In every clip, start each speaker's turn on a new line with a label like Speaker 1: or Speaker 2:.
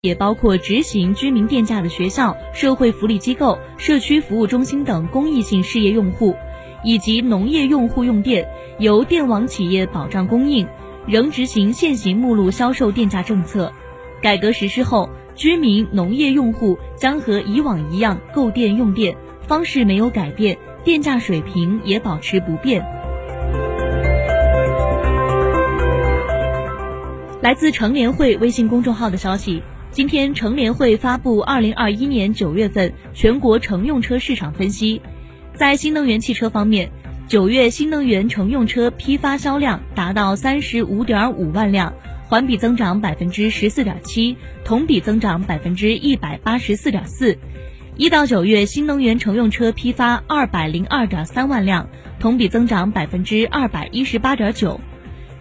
Speaker 1: 也包括执行居民电价的学校、社会福利机构、社区服务中心等公益性事业用户，以及农业用户用电，由电网企业保障供应，仍执行现行目录销售电价政策。改革实施后，居民、农业用户将和以往一样购电用电，方式没有改变，电价水平也保持不变。来自成联会微信公众号的消息。今天，乘联会发布二零二一年九月份全国乘用车市场分析。在新能源汽车方面，九月新能源乘用车批发销量达到三十五点五万辆，环比增长百分之十四点七，同比增长百分之一百八十四点四。一到九月新能源乘用车批发二百零二点三万辆，同比增长百分之二百一十八点九。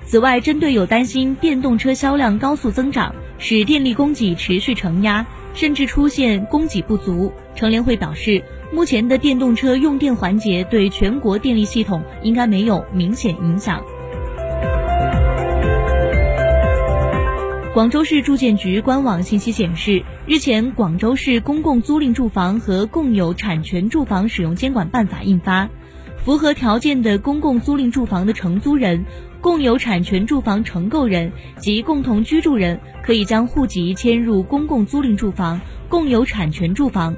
Speaker 1: 此外，针对有担心电动车销量高速增长使电力供给持续承压，甚至出现供给不足，乘联会表示，目前的电动车用电环节对全国电力系统应该没有明显影响。广州市住建局官网信息显示，日前，广州市公共租赁住房和共有产权住房使用监管办法印发。符合条件的公共租赁住房的承租人、共有产权住房承购人及共同居住人，可以将户籍迁入公共租赁住房、共有产权住房。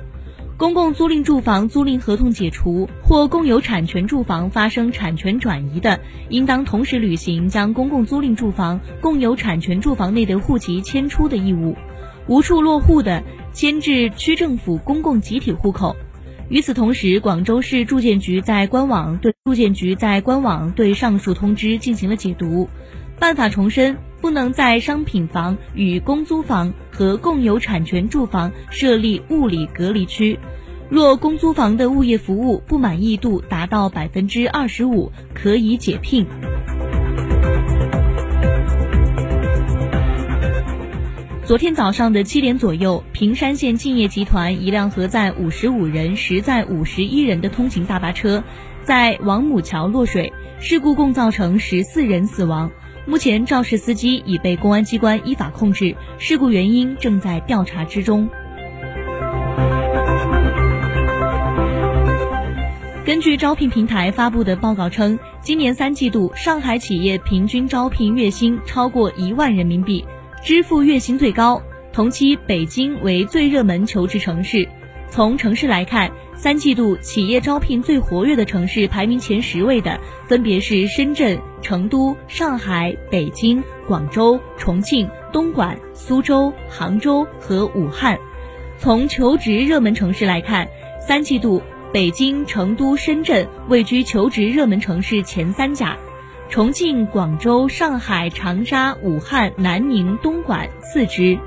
Speaker 1: 公共租赁住房租赁合同解除或共有产权住房发生产权转移的，应当同时履行将公共租赁住房、共有产权住房内的户籍迁出的义务。无处落户的，迁至区政府公共集体户口。与此同时，广州市住建局在官网对住建局在官网对上述通知进行了解读。办法重申，不能在商品房与公租房和共有产权住房设立物理隔离区。若公租房的物业服务不满意度达到百分之二十五，可以解聘。昨天早上的七点左右，平山县敬业集团一辆核载五十五人、实载五十一人的通勤大巴车，在王母桥落水，事故共造成十四人死亡。目前肇事司机已被公安机关依法控制，事故原因正在调查之中。根据招聘平台发布的报告称，今年三季度上海企业平均招聘月薪超过一万人民币。支付月薪最高，同期北京为最热门求职城市。从城市来看，三季度企业招聘最活跃的城市排名前十位的分别是深圳、成都、上海、北京、广州、重庆、东莞、苏州、杭州和武汉。从求职热门城市来看，三季度北京、成都、深圳位居求职热门城市前三甲。重庆、广州、上海、长沙、武汉、南宁、东莞四支。